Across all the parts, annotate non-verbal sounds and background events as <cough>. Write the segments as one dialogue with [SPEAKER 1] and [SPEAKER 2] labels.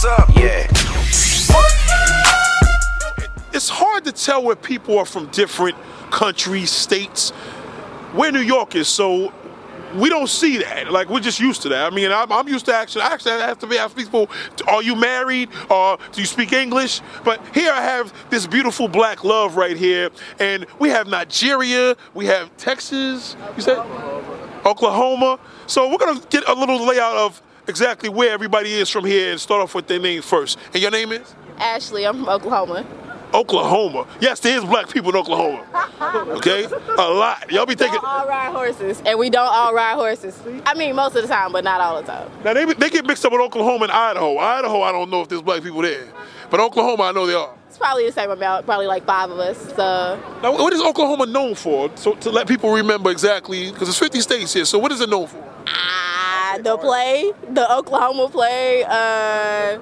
[SPEAKER 1] What's up? Yeah.
[SPEAKER 2] It's hard to tell where people are from different countries, states. We're New Yorkers, so we don't see that. Like we're just used to that. I mean, I'm, I'm used to actually. I actually, I have to be ask people: Are you married? Or do you speak English? But here I have this beautiful black love right here, and we have Nigeria, we have Texas. You said Oklahoma. So we're gonna get a little layout of exactly where everybody is from here, and start off with their name first. And your name is?
[SPEAKER 3] Ashley, I'm from Oklahoma.
[SPEAKER 2] Oklahoma. Yes, there is black people in Oklahoma. Okay? A lot. Y'all be thinking.
[SPEAKER 3] We all ride horses, and we don't all ride horses. I mean, most of the time, but not all the time.
[SPEAKER 2] Now, they, they get mixed up with Oklahoma and Idaho. Idaho, I don't know if there's black people there. But Oklahoma, I know they are.
[SPEAKER 3] It's probably the same amount, probably like five of us. So.
[SPEAKER 2] Now, what is Oklahoma known for? So to let people remember exactly, because there's 50 states here. So what is it known for?
[SPEAKER 3] The play, the Oklahoma play. Uh,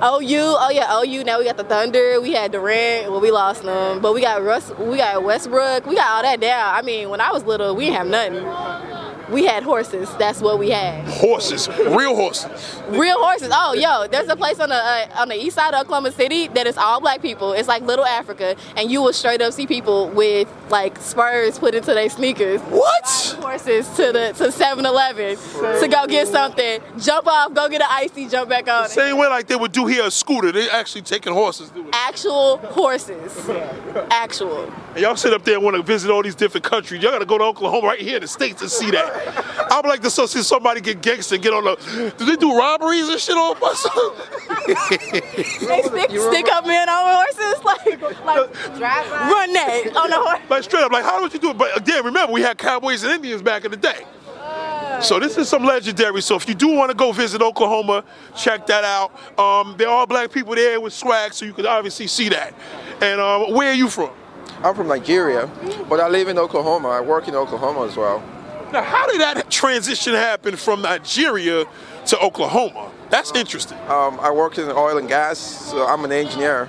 [SPEAKER 3] OU, oh yeah, OU. Now we got the Thunder. We had Durant. Well, we lost them, but we got Russ. We got Westbrook. We got all that down. I mean, when I was little, we didn't have nothing. We had horses. That's what we had.
[SPEAKER 2] Horses, real horses.
[SPEAKER 3] Real horses. Oh, yo, there's a place on the uh, on the east side of Oklahoma City that is all black people. It's like Little Africa, and you will straight up see people with like spurs put into their sneakers.
[SPEAKER 2] What?
[SPEAKER 3] Horses to the to 7-Eleven to go get something. Jump off, go get an icy, jump back on. it.
[SPEAKER 2] Same way like they would do here a scooter. They actually taking horses.
[SPEAKER 3] Actual horses. Actual.
[SPEAKER 2] And y'all sit up there and want to visit all these different countries. Y'all got to go to Oklahoma right here in the States to see that. I would like to so- see somebody get gangster and get on the. Do they do robberies and shit on bus?
[SPEAKER 3] They stick, stick up men on horses, like, like drive run that on the horse.
[SPEAKER 2] like straight up, like how would you do it? But again, remember we had cowboys and Indians back in the day. So this is some legendary. So if you do want to go visit Oklahoma, check that out. Um, there are black people there with swag, so you can obviously see that. And um, where are you from?
[SPEAKER 4] I'm from Nigeria, but I live in Oklahoma. I work in Oklahoma as well.
[SPEAKER 2] Now, how did that transition happen from Nigeria to Oklahoma? That's interesting.
[SPEAKER 4] Um, I work in oil and gas, so I'm an engineer.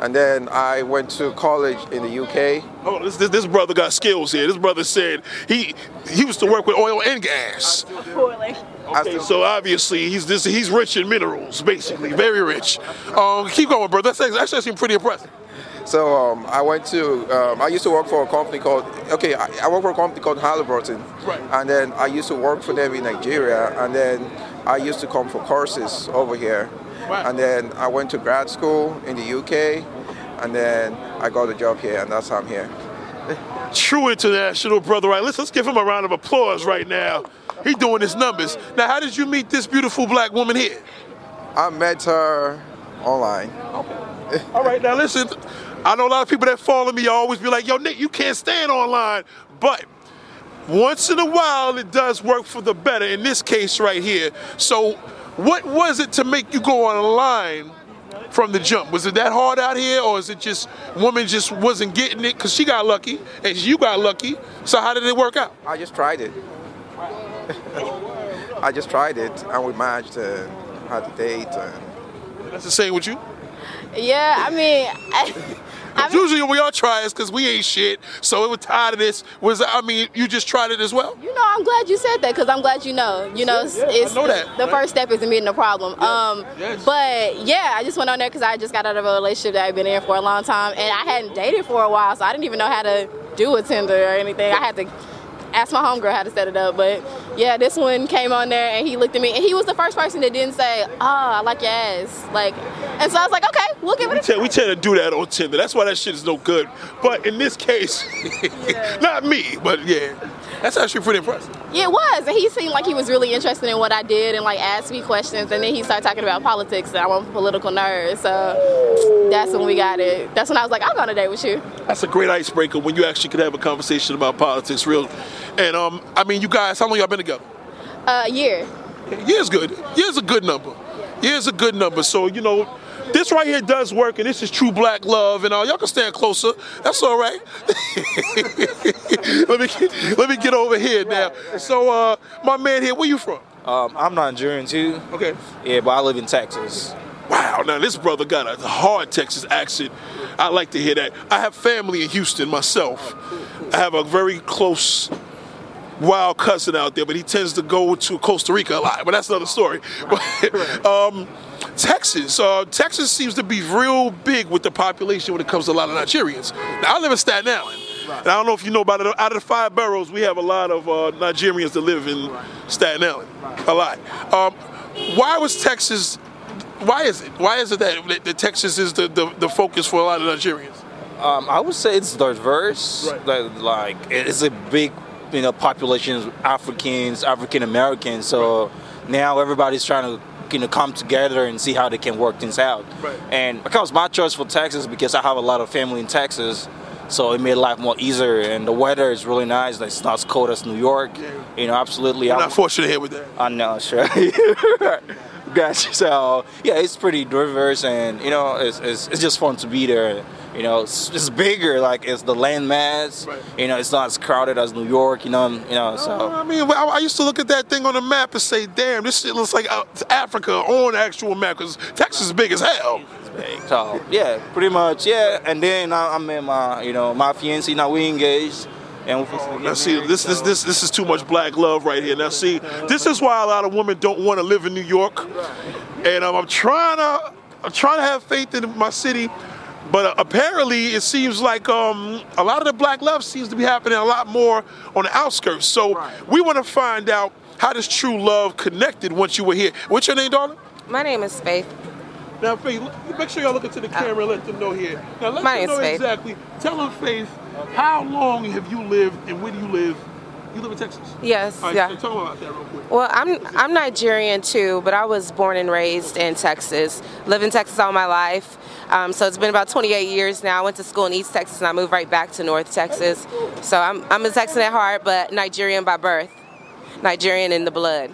[SPEAKER 4] And then I went to college in the UK.
[SPEAKER 2] Oh, this, this, this brother got skills here. This brother said he he used to work with oil and gas.
[SPEAKER 3] Poorly.
[SPEAKER 2] Okay, so obviously he's this he's rich in minerals, basically, very rich. Um, keep going, brother. That's actually, actually pretty impressive.
[SPEAKER 4] So um, I went to, um, I used to work for a company called, okay, I, I work for a company called Halliburton.
[SPEAKER 2] Right.
[SPEAKER 4] And then I used to work for them in Nigeria. And then I used to come for courses over here.
[SPEAKER 2] Wow.
[SPEAKER 4] And then I went to grad school in the UK. And then I got a job here, and that's how I'm here.
[SPEAKER 2] True international brother, right? Let's let's give him a round of applause right now. He's doing his numbers. Now, how did you meet this beautiful black woman here?
[SPEAKER 4] I met her online. Okay.
[SPEAKER 2] All right, now listen. I know a lot of people that follow me always be like, "Yo, Nick, you can't stand online," but once in a while it does work for the better. In this case, right here. So, what was it to make you go online from the jump? Was it that hard out here, or is it just woman just wasn't getting it because she got lucky and you got lucky? So, how did it work out?
[SPEAKER 4] I just tried it. <laughs> I just tried it, and we matched and had a date. And
[SPEAKER 2] That's the same with you.
[SPEAKER 3] Yeah, I mean, I, <laughs>
[SPEAKER 2] Usually when we all try it's because we ain't shit. So it was tired of this. Was I mean, you just tried it as well?
[SPEAKER 3] you know, I'm glad you said that because I'm glad you know. You know, it's,
[SPEAKER 2] Yeah,
[SPEAKER 3] it's
[SPEAKER 2] know that,
[SPEAKER 3] the
[SPEAKER 2] right?
[SPEAKER 3] first step is admitting the problem. Um,
[SPEAKER 2] yes.
[SPEAKER 3] but yeah, I just went on there because I just got out of a relationship that I've been in for a long time, and I hadn't dated for a while, so I didn't even know how to do a Tinder or anything. I had to ask my homegirl how to set it up. But yeah, this one came on there, and he looked at me, and he was the first person that didn't say, "Oh, I like your ass," like, and so I was like, "Okay, we'll give it a
[SPEAKER 2] We tend,
[SPEAKER 3] try."
[SPEAKER 2] we tend to do that on Tinder. That's why that shit is no good. But in this case, <laughs> not me, but yeah, that's actually pretty impressive.
[SPEAKER 3] Yeah, it was. And he seemed like he was really interested in what I did and like asked me questions. And then he started talking about politics and I'm a political nerd. So that's when we got it. That's when I was like, I'll go on a date with you.
[SPEAKER 2] That's a great icebreaker when you actually could have a conversation about politics, real. And um, I mean, you guys, how long y'all been together?
[SPEAKER 3] Uh, year.
[SPEAKER 2] Year's good. Year's a good number. Year's a good number. So you know, this right here does work, and this is true black love. And uh, y'all can stand closer. That's all right. <laughs> let me get, let me get over here now. So uh, my man here, where you from?
[SPEAKER 5] Um, I'm Nigerian too.
[SPEAKER 2] Okay.
[SPEAKER 5] Yeah, but I live in Texas.
[SPEAKER 2] Wow, now this brother got a hard Texas accent. I like to hear that. I have family in Houston myself. I have a very close wild cousin out there, but he tends to go to Costa Rica a lot. But that's another story. <laughs> But, um, Texas. Uh, Texas seems to be real big with the population when it comes to a lot of Nigerians. Now, I live in Staten Island. And I don't know if you know about it. Out of the five boroughs, we have a lot of uh, Nigerians that live in Staten Island. A lot. Um, why was Texas? Why is it? Why is it that, that, that Texas is the, the, the focus for a lot of Nigerians?
[SPEAKER 5] Um, I would say it's diverse.
[SPEAKER 2] Right.
[SPEAKER 5] Like, like it's a big, you know, population of Africans, African Americans. So now everybody's trying to you know come together and see how they can work things out.
[SPEAKER 2] Right.
[SPEAKER 5] And because my choice for Texas because I have a lot of family in Texas. So it made life more easier, and the weather is really nice. It's not as cold as New York. You know, absolutely.
[SPEAKER 2] I'm not fortunate here with that.
[SPEAKER 5] I know, sure. <laughs> <laughs> gotcha. So yeah, it's pretty diverse, and you know, it's, it's, it's just fun to be there. You know, it's, it's bigger, like it's the landmass.
[SPEAKER 2] Right.
[SPEAKER 5] You know, it's not as crowded as New York. You know, you know. So
[SPEAKER 2] I mean, I, I used to look at that thing on the map and say, "Damn, this shit looks like uh, Africa on actual map." Because Texas is big as hell.
[SPEAKER 5] So yeah, pretty much yeah. And then I, I met my, you know, my fiancée. Now we engaged, and we
[SPEAKER 2] Now, see, this, this, this, this is too much black love right here. Now, see, this is why a lot of women don't want to live in New York. And um, I'm trying to, I'm trying to have faith in my city. But uh, apparently, it seems like um, a lot of the black love seems to be happening a lot more on the outskirts. So we want to find out how does true love connected once you were here. What's your name, darling?
[SPEAKER 1] My name is Faith.
[SPEAKER 2] Now, Faith, make sure y'all look into the camera and let them know here. Now, let
[SPEAKER 1] My
[SPEAKER 2] them know
[SPEAKER 1] Faith.
[SPEAKER 2] exactly. Tell them, Faith, how long have you lived and where do you live? You live in Texas?
[SPEAKER 1] Yes,
[SPEAKER 2] right,
[SPEAKER 1] yeah.
[SPEAKER 2] so them about that real quick.
[SPEAKER 1] Well, I'm I'm Nigerian too, but I was born and raised in Texas. Lived in Texas all my life. Um, so it's been about 28 years now. I went to school in East Texas and I moved right back to North Texas. So I'm I'm a Texan at heart, but Nigerian by birth. Nigerian in the blood.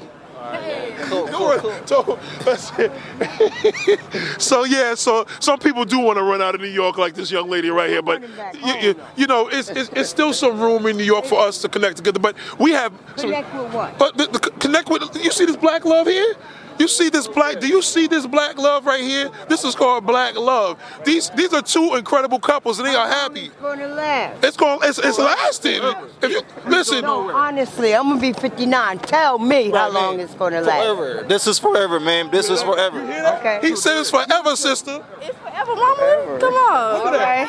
[SPEAKER 5] Cool,
[SPEAKER 2] All right, So, <laughs> so yeah, so some people do want to run out of New York like this young lady right here, but you, you, you know, it's, it's, it's still some room in New York for us to connect together. But we have some,
[SPEAKER 6] Connect with what?
[SPEAKER 2] But the, the, connect with you see this black love here. You see this black? Do you see this black love right here? This is called black love. These these are two incredible couples, and they are happy.
[SPEAKER 6] It's gonna last.
[SPEAKER 2] It's going. It's, it's lasting. If you listen,
[SPEAKER 6] No, honestly, I'm gonna be 59. Tell me how long
[SPEAKER 5] man.
[SPEAKER 6] it's gonna last.
[SPEAKER 5] forever. This is forever, man. This is forever.
[SPEAKER 6] Okay.
[SPEAKER 2] he said it's forever, sister.
[SPEAKER 3] It's forever, mama. Come on.
[SPEAKER 6] Okay.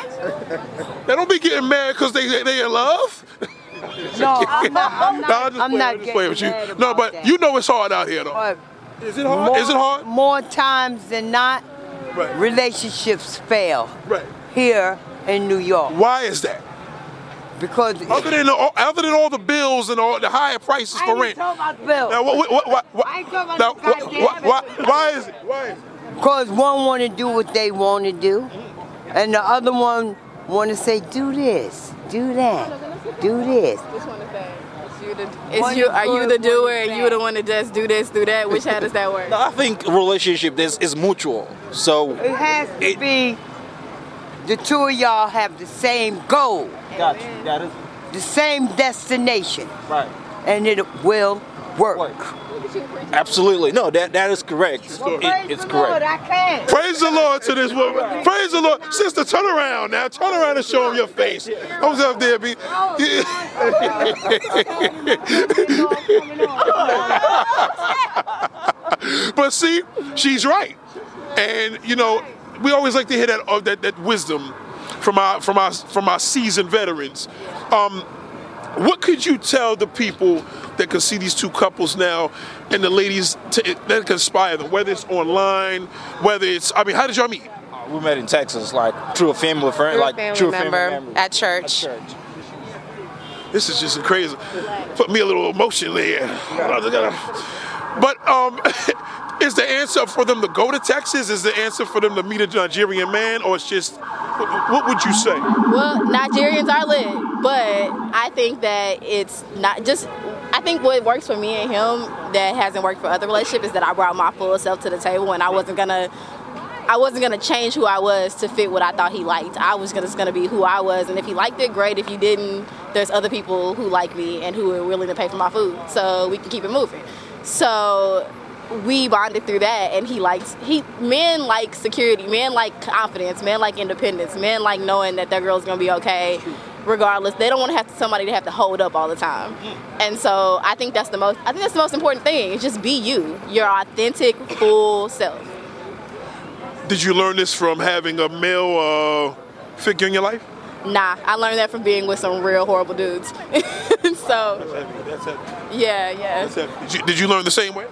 [SPEAKER 2] They don't be getting mad because they they in love.
[SPEAKER 6] No, I'm not. I'm <laughs>
[SPEAKER 2] No,
[SPEAKER 6] not,
[SPEAKER 2] I'm just
[SPEAKER 6] I'm
[SPEAKER 2] playing,
[SPEAKER 6] not
[SPEAKER 2] I'm just playing with you. No, but
[SPEAKER 6] that.
[SPEAKER 2] you know it's hard out here though.
[SPEAKER 6] But
[SPEAKER 2] Is it hard?
[SPEAKER 6] more,
[SPEAKER 2] Is it hard?
[SPEAKER 6] More times than not,
[SPEAKER 2] Right.
[SPEAKER 6] relationships fail
[SPEAKER 2] Right.
[SPEAKER 6] here in New York
[SPEAKER 2] Why is that?
[SPEAKER 6] because
[SPEAKER 2] Other than the, other than all the bills and all the higher prices
[SPEAKER 6] I
[SPEAKER 2] for
[SPEAKER 6] ain't
[SPEAKER 2] rent.
[SPEAKER 6] talking about Bill.
[SPEAKER 2] Now, what, what, what, what,
[SPEAKER 6] I ain't talking about
[SPEAKER 2] now,
[SPEAKER 6] no
[SPEAKER 2] what, what, why, why is it? Why is it?
[SPEAKER 6] Because one want to do what they want to do, and the other one want to say, do this, do that, do this.
[SPEAKER 3] You, the, it's you are you the doer
[SPEAKER 6] is
[SPEAKER 3] and you the one to just do this, do that? Which how does that work? <laughs>
[SPEAKER 5] No, I think relationship is, is mutual. So
[SPEAKER 6] It has to
[SPEAKER 5] It-
[SPEAKER 6] be the two of y'all have the same goal,
[SPEAKER 5] got you. That is
[SPEAKER 6] the same destination,
[SPEAKER 5] right.
[SPEAKER 6] and it will work.
[SPEAKER 5] Work. Absolutely. No, that that is correct. It-
[SPEAKER 6] Praise
[SPEAKER 5] it's
[SPEAKER 6] the Lord,
[SPEAKER 5] correct.
[SPEAKER 6] I can.
[SPEAKER 2] Praise the Lord to this woman. Praise the Lord. Sister, turn around now. Turn around and show him your face. I was up there. Be, <laughs> but see, she's right. And you know, we always like to hear that uh, that, that wisdom from our from our from our seasoned veterans. Um, what could you tell the people that can see these two couples now and the ladies to, that can inspire them, whether it's online, whether it's I mean, how did y'all meet?
[SPEAKER 5] We met in Texas, like through a family friend,
[SPEAKER 1] Through a
[SPEAKER 5] like
[SPEAKER 1] family
[SPEAKER 5] through a
[SPEAKER 1] member
[SPEAKER 5] family member
[SPEAKER 1] at church.
[SPEAKER 5] At church.
[SPEAKER 2] This is just crazy. Put me a little emotion there. But um, <laughs> is the answer for them to go to Texas? Is the answer for them to meet a Nigerian man, or it's just what, what would you say?
[SPEAKER 3] Well, Nigerians are lit, but I think that it's not just. I think what works for me and him that hasn't worked for other relationships is that I brought my full self to the table, and I wasn't gonna. I wasn't gonna change who I was to fit what I thought he liked. I was just gonna be who I was, and if he liked it, great. If he didn't, there's other people who like me and who are willing to pay for my food, so we can keep it moving. So we bonded through that, and he likes he men like security, men like confidence, men like independence, men like knowing that their girl's gonna be okay, regardless. They don't want to have somebody to have to hold up all the time, and so I think that's the most. I think that's the most important thing. Is just be you, your authentic, full self.
[SPEAKER 2] Did you learn this from having a male uh, figure in your life?
[SPEAKER 3] Nah, I learned that from being with some real horrible dudes. <laughs> so
[SPEAKER 2] heavy. That's heavy.
[SPEAKER 3] yeah, yeah.
[SPEAKER 2] That's heavy. Did you, did you learn the same way?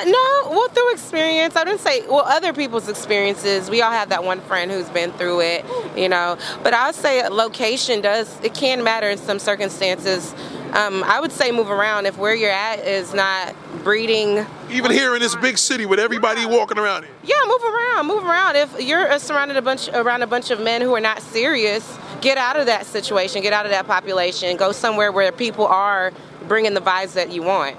[SPEAKER 1] Uh, no, well, through experience. I didn't say, well, other people's experiences. We all have that one friend who's been through it, you know. But I'll say location does, it can matter in some circumstances. Um, I would say move around if where you're at is not breeding.
[SPEAKER 2] Even here in this big city with everybody walking around here.
[SPEAKER 1] Yeah, move around, move around. If you're uh, surrounded a bunch around a bunch of men who are not serious, get out of that situation, get out of that population, go somewhere where people are bringing the vibes that you want.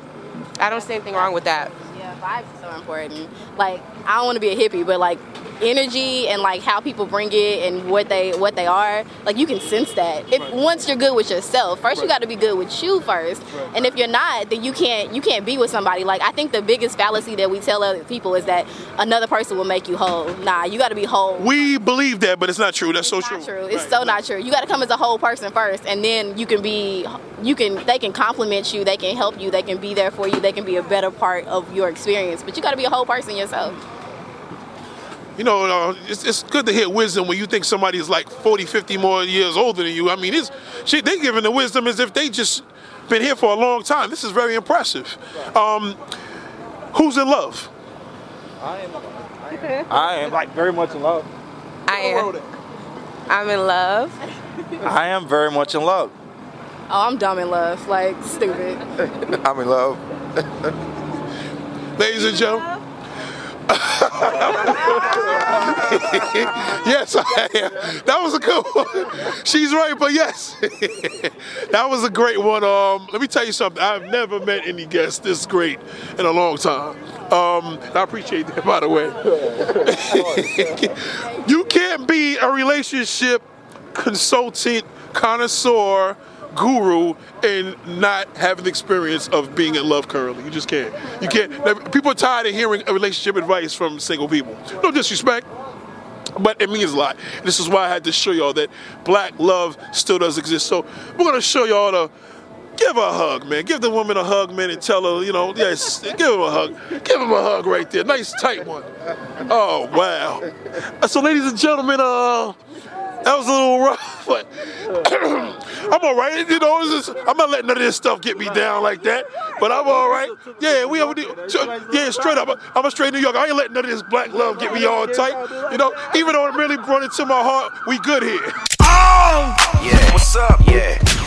[SPEAKER 1] I don't see anything wrong with that.
[SPEAKER 3] Vibes so important. Like I don't want to be a hippie, but like energy and like how people bring it and what they what they are, like you can sense that. If
[SPEAKER 2] Right.
[SPEAKER 3] once you're good with yourself, first you got to be good with you first.
[SPEAKER 2] Right.
[SPEAKER 3] And if you're not, then you can't you can't be with somebody. Like I think the biggest fallacy that we tell other people is that another person will make you whole. Nah, you got to be whole.
[SPEAKER 2] We believe that, but it's not true. That's so
[SPEAKER 3] It's
[SPEAKER 2] true.
[SPEAKER 3] not true. It's
[SPEAKER 2] Right.
[SPEAKER 3] so not true. You got to come as a whole person first, and then you can be, you can, they can compliment you, they can help you, they can be there for you, they can be a better part of your experience. But you got to be a whole person yourself.
[SPEAKER 2] You know, uh, it's, it's good to hear wisdom when you think somebody is like 40, 50 more years older than you. I mean, it's shit, they giving the wisdom as if they just been here for a long time. This is very impressive. Um, who's in love?
[SPEAKER 5] I am. I am like very much in love.
[SPEAKER 1] I am. I'm in love.
[SPEAKER 5] I am very much in love.
[SPEAKER 3] Oh, I'm dumb in love, like stupid. <laughs>
[SPEAKER 4] I'm in love. <laughs>
[SPEAKER 2] Ladies and gentlemen. <laughs> yes, I am. That was a good one. She's right, but yes, <laughs> that was a great one. Um, let me tell you something. I've never met any guest this great in a long time. Um, I appreciate that, by the way. <laughs> you can't be a relationship consultant, connoisseur, guru, and not have an experience of being in love currently. You just can't. You can't. People are tired of hearing relationship advice from single people. No disrespect. But it means a lot. This is why I had to show y'all that black love still does exist. So we're gonna show y'all the give her a hug, man. Give the woman a hug, man, and tell her, you know, yes, give him a hug. Give him a hug right there. Nice tight one. Oh wow. So ladies and gentlemen, uh that was a little <laughs> rough, but <clears throat> I'm all right. You know, just, I'm not letting none of this stuff get me down like that. But I'm all right. Yeah, we have yeah, straight up. I'm a straight New Yorker. I ain't letting none of this black love get me all tight. You know, even though it really brought it to my heart, we good here. Oh!
[SPEAKER 7] Yeah, what's up? Yeah.